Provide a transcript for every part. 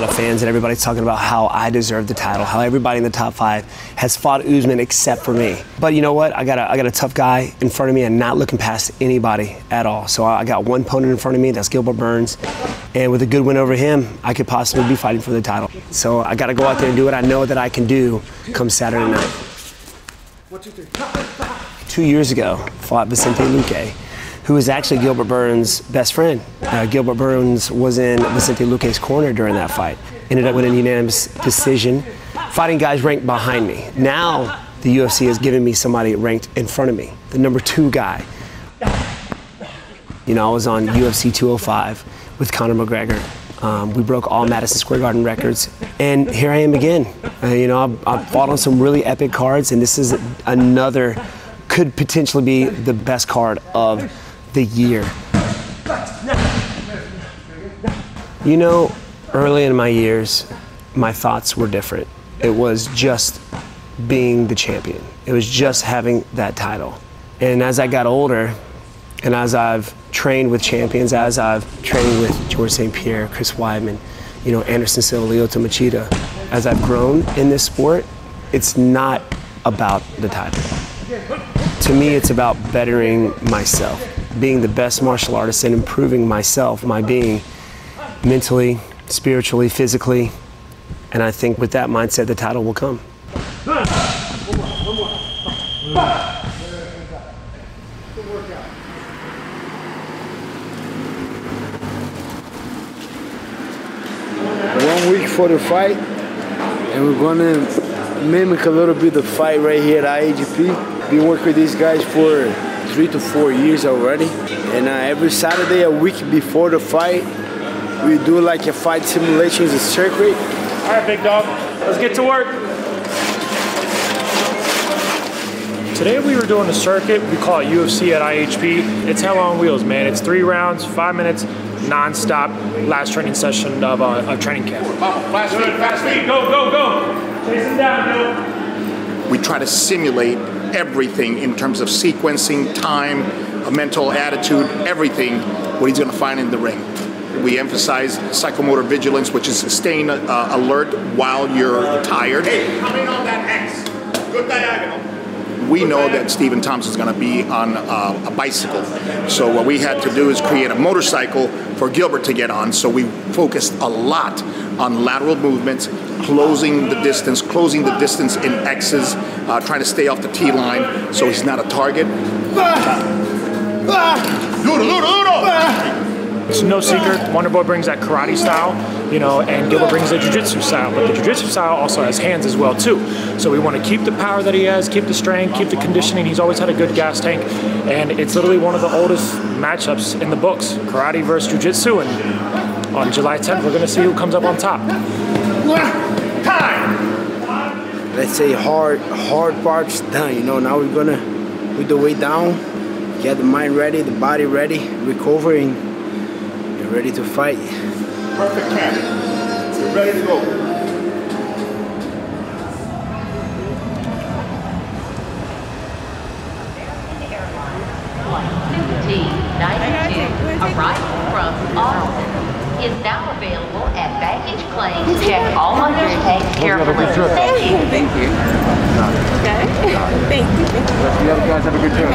lot of fans and everybody's talking about how I deserve the title, how everybody in the top five has fought Usman except for me. But you know what? I got a, I got a tough guy in front of me and not looking past anybody at all. So I got one opponent in front of me, that's Gilbert Burns. And with a good win over him, I could possibly be fighting for the title. So I got to go out there and do what I know that I can do come Saturday night. Two years ago, fought Vicente Luque who was actually Gilbert Burns' best friend. Uh, Gilbert Burns was in Vicente Luque's corner during that fight. Ended up with a unanimous decision, fighting guys ranked behind me. Now the UFC has given me somebody ranked in front of me, the number two guy. You know, I was on UFC 205 with Conor McGregor. Um, we broke all Madison Square Garden records, and here I am again. Uh, you know, I've, I've fought on some really epic cards, and this is another, could potentially be the best card of the year. You know, early in my years, my thoughts were different. It was just being the champion, it was just having that title. And as I got older, and as I've trained with champions, as I've trained with Georges St. Pierre, Chris Weidman, you know, Anderson Silva, Lyoto Machida, as I've grown in this sport, it's not about the title. To me, it's about bettering myself being the best martial artist and improving myself, my being, mentally, spiritually, physically. And I think with that mindset, the title will come. One week for the fight, and we're gonna mimic a little bit the fight right here at IAGP. Been working with these guys for three to four years already. And uh, every Saturday, a week before the fight, we do like a fight simulations a circuit. All right, big dog, let's get to work. Today we were doing a circuit, we call it UFC at IHP. It's hell on wheels, man. It's three rounds, five minutes, non-stop, last training session of, uh, training camp. Fast feet, fast feet, go, go, go. Chase him down, Bill. We try to simulate everything in terms of sequencing, time, a mental attitude, everything, what he's going to find in the ring. We emphasize psychomotor vigilance, which is staying uh, alert while you're tired. Hey, come in on that X. Good diagonal we know that Stephen Thompson is going to be on uh, a bicycle. So what we had to do is create a motorcycle for Gilbert to get on. So we focused a lot on lateral movements, closing the distance, closing the distance in X's, uh, trying to stay off the T line so he's not a target. It's no secret, Wonder Boy brings that karate style, you know, and Gilbert brings the jiu-jitsu style, but the jiu-jitsu style also has hands as well too. So we want to keep the power that he has, keep the strength, keep the conditioning. He's always had a good gas tank, and it's literally one of the oldest matchups in the books, karate versus jiu-jitsu, and on July 10th, we're going to see who comes up on top. Time! Let's say hard, hard parts done, you know, now we're to, with the weight down, get the mind ready, the body ready, recovering ready to fight. Perfect camp. You're ready to go. arriving from Austin is now available at baggage claims. Check all luggage tags carefully. Thank you. Thank you. Okay. Thank you. You good trip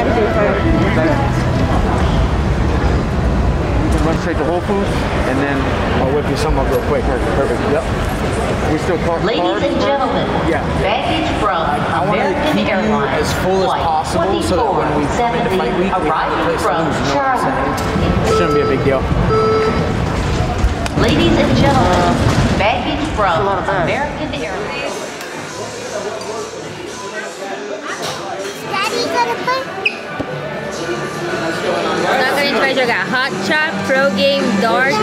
run straight to Whole Foods, and then I'll whip you some up real quick. Perfect. Yep. We still call Ladies and gentlemen, yeah. baggage from I American keep Airlines. as full as possible so that when we come into fight week, we have a place to lose. You know what I'm saying? Shouldn't be a big deal. Ladies and gentlemen, baggage from American Airlines. Agora a gente vai jogar Hot Shot, Pro Game, Darts,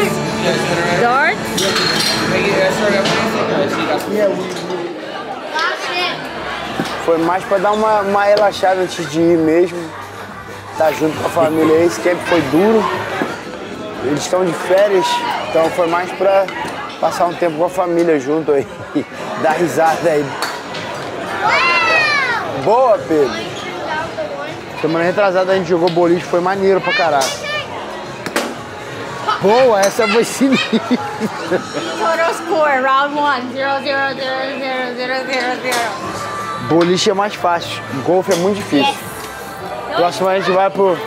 Darts. Foi mais para dar uma, uma relaxada antes de ir mesmo. Tá junto com a família. Esse camp foi duro. Eles estão de férias, então foi mais para passar um tempo com a família junto aí. Dar risada aí. Boa, Pedro! Semana retrasada a gente jogou boliche, foi maneiro pra caralho. Boa, essa foi sinistra. Total score, round one, zero, zero, zero, zero, zero, zero, zero. Boliche é mais fácil. Golfe é muito difícil. Yes. Próximo a gente vai pro.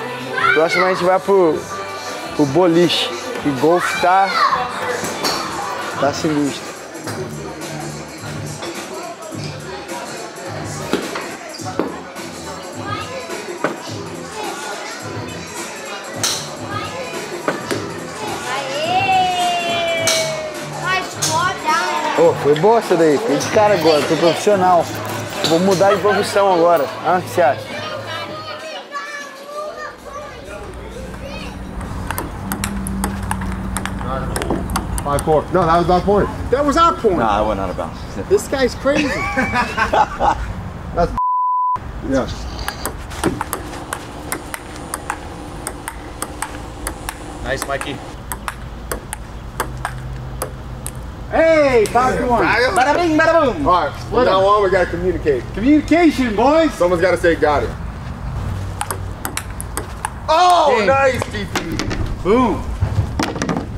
Próximo a gente vai pro. pro boliche. E golfe tá. tá sinistro. Foi boa essa daí. Fiquei de cara agora, tô profissional. Vou mudar de profissão agora. Ah, o que você acha? Five four. No, that was my point. That was our point. Nah, I went out of bounds. This guy's crazy. Yeah. Nice, Mikey. Hey, five to one. Bada bing, bada boom. All right. From now on, we gotta communicate. Communication, boys. Someone's gotta say got it. Oh, Hey. nice, DP. Boom.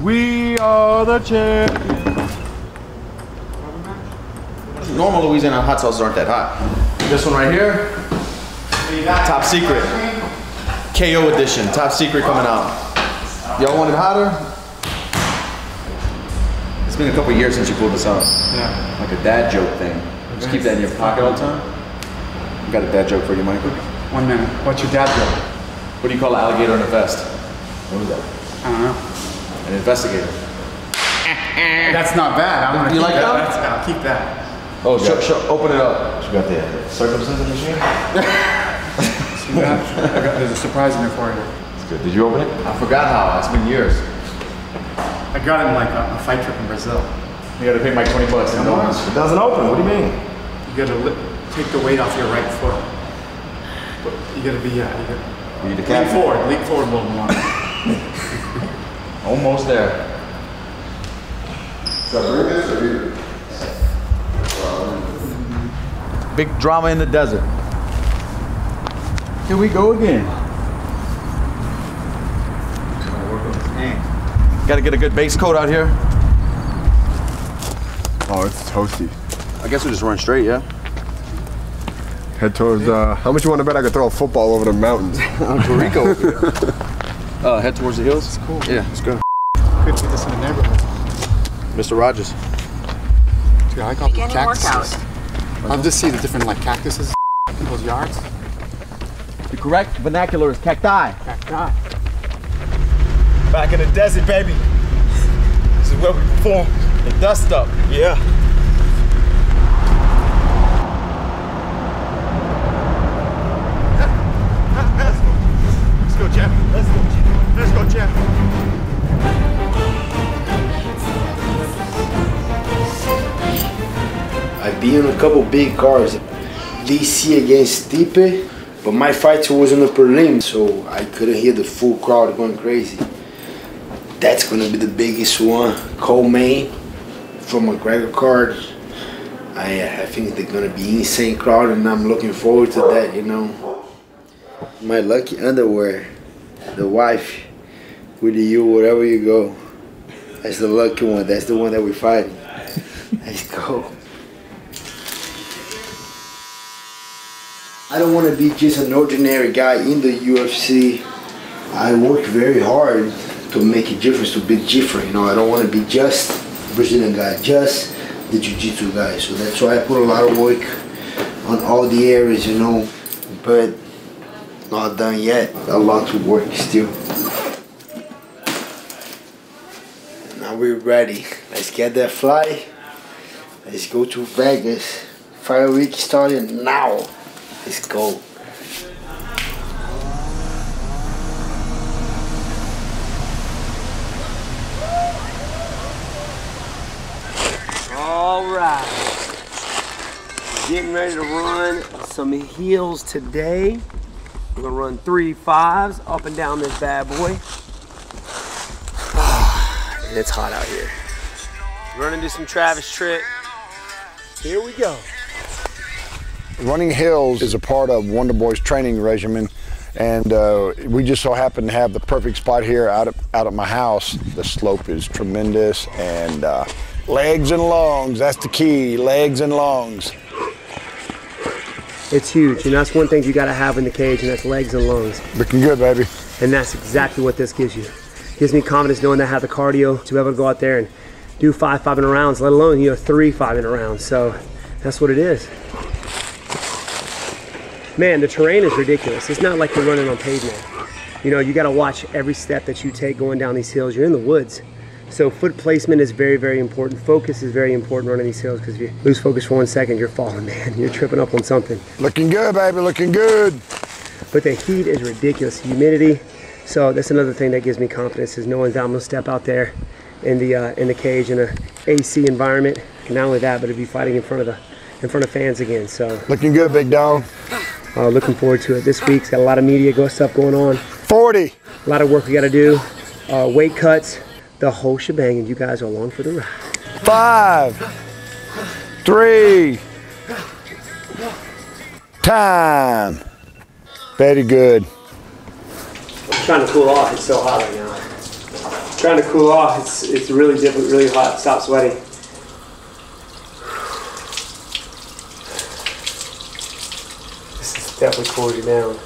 We are the champions. Normal Louisiana hot sauces aren't that hot. This one right here, top secret. KO edition, top secret coming out. Y'all want it hotter? It's been a couple years since you pulled this out. Yeah. Like a dad joke thing. Just keep that in your pocket all the time. Got a dad joke for you, Michael. One minute. What's your dad doing? What do you call an alligator in a vest? What is that? I don't know. An investigator. That's not bad. I'm gonna You keep like that. that? I'll keep that. Oh, show, show, open it up. You got the uh, circumcision machine? See that? I got, there's a surprise in there for you. It's good. Did you open it? I forgot how. It's been years. I got it in like a, a fight trip in Brazil. You gotta pay my 20 bucks. Come on. It doesn't open. What do you mean? You gotta li- take the weight off your right foot. But You gotta be, yeah, you gotta You need the lean cap. forward, lean forward a little more. Almost there. Big drama in the desert. Here we go again. Got to get a good base coat out here. Oh, it's toasty. I guess we just run straight, yeah? Head towards. Uh, how much you want to bet I could throw a football over the mountains? Puerto Rico. uh, head towards the hills. It's cool. Yeah, let's go. Could see this in the neighborhood. Mr. Rogers. Dude, I got the cactuses. I'll just see the different like cactuses in those yards. The correct vernacular is cacti. Cacti. Back in the desert, baby. This is where we perform the dust up. Yeah. Let's go, Jeff. Let's go, Jeff. Let's go, Jeff. I've been on a couple big cars. DC against Stipe, but my fight was on the prelim, so I couldn't hear the full crowd going crazy. That's gonna be the biggest one. Coleman from McGregor card. I, I think they're gonna be insane crowd, and I'm looking forward to that. You know, my lucky underwear, the wife with you wherever you go. That's the lucky one. That's the one that we fight. Let's go. I don't want to be just an ordinary guy in the UFC. I work very hard to make a difference, to be different. You know, I don't want to be just Brazilian guy, just the jiu-jitsu guy. So that's why I put a lot of work on all the areas, you know, but not done yet. A lot to work still. Now we're ready. Let's get that fly. Let's go to Vegas. Fire week starting now. Let's go. All right. Getting ready to run some heels today. We're gonna run three fives up and down this bad boy. And it's hot out here. Gonna do some Travis trick. Here we go. Running hills is a part of Wonder Boy's training regimen, And uh, we just so happen to have the perfect spot here out of, out at my house. The slope is tremendous and uh, legs and lungs, that's the key, legs and lungs. It's huge, and that's one thing you got to have in the cage, and that's legs and lungs. Looking good, baby. And that's exactly what this gives you. Gives me confidence knowing that I have the cardio to be able to go out there and do five five minute rounds, let alone you know three five minute rounds. So that's what it is. Man, the terrain is ridiculous. It's not like you're running on pavement. You know, you got to watch every step that you take going down these hills. You're in the woods. So foot placement is very, very important. Focus is very important running these hills because if you lose focus for one second, you're falling, man. You're tripping up on something. Looking good, baby, looking good. But the heat is ridiculous, humidity. So that's another thing that gives me confidence is knowing that I'm gonna step out there in the uh, in the cage in a AC environment. And not only that, but to be fighting in front of the in front of fans again. So looking good, big dog. Uh, looking forward to it. This week's got a lot of media stuff going on. 40. A lot of work we got to do. Uh, weight cuts, the whole shebang, and you guys are along for the ride. Five, three, time. Very good. I'm trying to cool off. It's so hot right now. trying to cool off. It's it's really difficult, really hot. Stop sweating. This is definitely cools you down.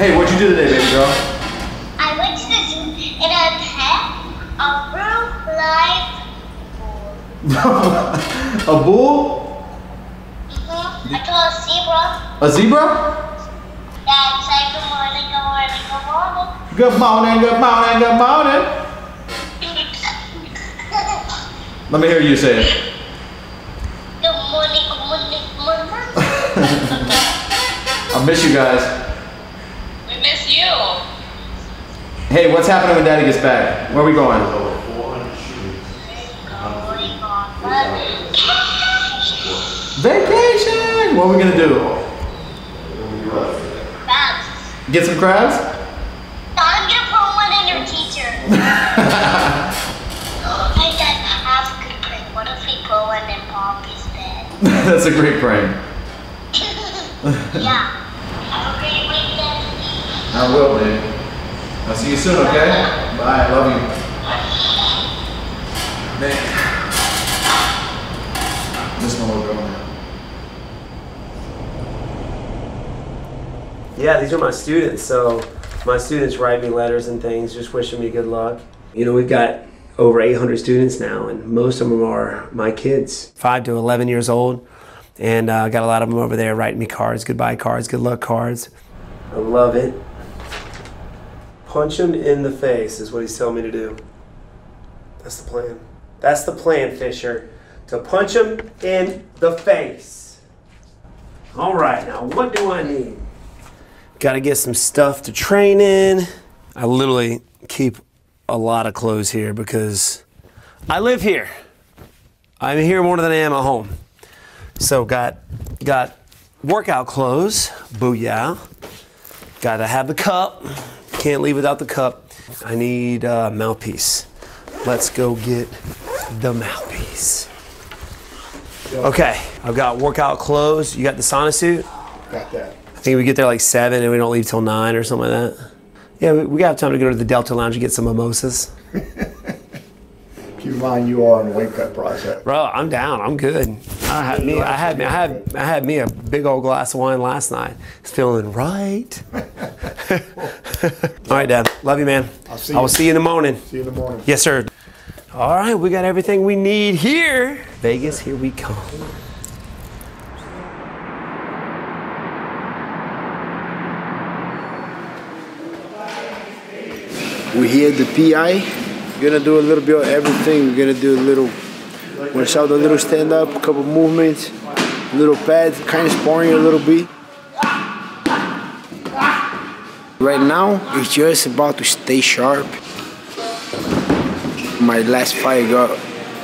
Hey, what'd you do today, baby girl? I went to the zoo and I pet a real live a bull? Mhm. I saw a zebra. A zebra? Said good morning, good morning, good morning. Good morning, good morning, good morning. Let me hear you say it. Good morning, good morning, good morning. I miss you guys. we miss you. Hey, what's happening when Daddy gets back? Where are we going? Vacation! What are we gonna do? Crabs. Get some crabs? I'm gonna put one in your teacher. hey Dad, I have a good prank. What if we put one in Poppy's bed? That's a great prank. yeah. Have a great weekend. I will, babe. I'll see you soon, okay? Bye, I love you. Man. Miss my little girl, man. Yeah, these are my students. So my students write me letters and things, just wishing me good luck. You know, we've got over 800 students now, and most of them are my kids, five to 11 years old. And I uh, got a lot of them over there writing me cards, goodbye cards, good luck cards. I love it. Punch him in the face is what he's telling me to do. That's the plan. That's the plan, Fisher. To punch him in the face. All right, now what do I need? Got to get some stuff to train in. I literally keep a lot of clothes here because I live here. I'm here more than I am at home. So got got workout clothes. Booyah. Got to have the cup. Can't leave without the cup. I need a mouthpiece. Let's go get the mouthpiece. Okay, I've got workout clothes. You got the sauna suit? Got that. I think we get there like seven and we don't leave till nine or something like that. Yeah, we, we got time to go to the Delta Lounge and get some mimosas. Keep in mind you are in the weight cut process. Bro, I'm down. I'm good. I had me. I had me. I had. I had me a big old glass of wine last night. It's feeling right. All right, Dad. Love you, man. I'll see you. I will you. see you in the morning. See you in the morning. Yes, sir. All right, we got everything we need here. Vegas, here we come. We're here at the PI. We're gonna do a little bit of everything. We're gonna do a little, we're gonna shout a little stand up, a couple movements, a little pad, kind of sparring a little bit. Right now, it's just about to stay sharp. My last fight, got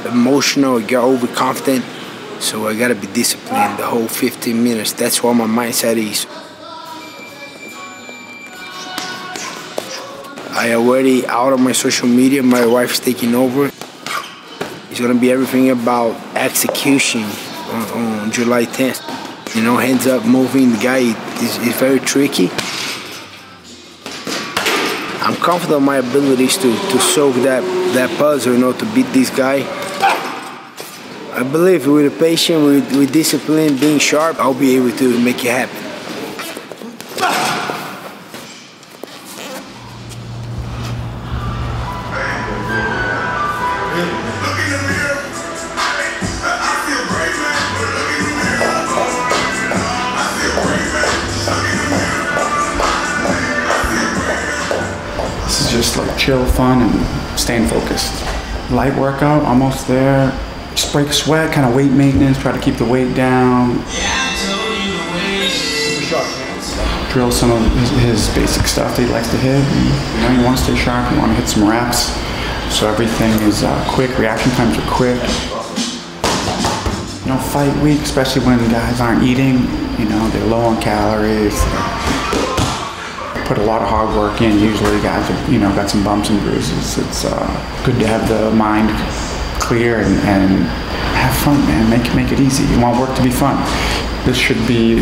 emotional, got overconfident, so I gotta be disciplined the whole 15 minutes. That's what my mindset is. I already out of my social media. My wife's taking over. It's gonna be everything about execution. on, on July 10th. You know, hands up moving, the guy is very tricky. Confident my abilities to, to solve that, that puzzle, you know, to beat this guy. I believe with patience, with, with discipline, being sharp, I'll be able to make it happen. Chill, fun, and staying focused. Light workout, almost there. Just break sweat, kind of weight maintenance, try to keep the weight down. Drill some of his, his basic stuff that he likes to hit. And, you know, you want to stay sharp, you want to hit some reps. So everything is uh, quick, reaction times are quick. You know, fight week, especially when guys aren't eating, you know, they're low on calories. Put a lot of hard work in. Usually, guys have, you know, got some bumps and bruises. It's uh, good to have the mind clear and, and have fun, man. Make make it easy. You want work to be fun. This should be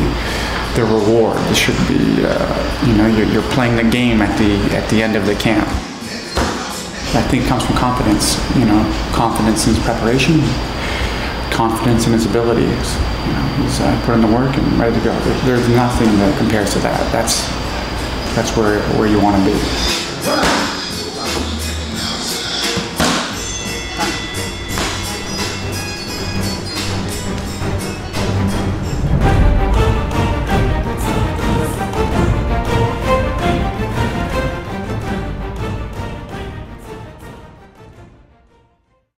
the reward. This should be, uh, you know, you're, you're playing the game at the at the end of the camp. I think comes from confidence. You know, confidence in his preparation, confidence in his abilities. You know, he's uh, put in the work and ready to go. There- There's nothing that compares to that. That's that's where where you want to be.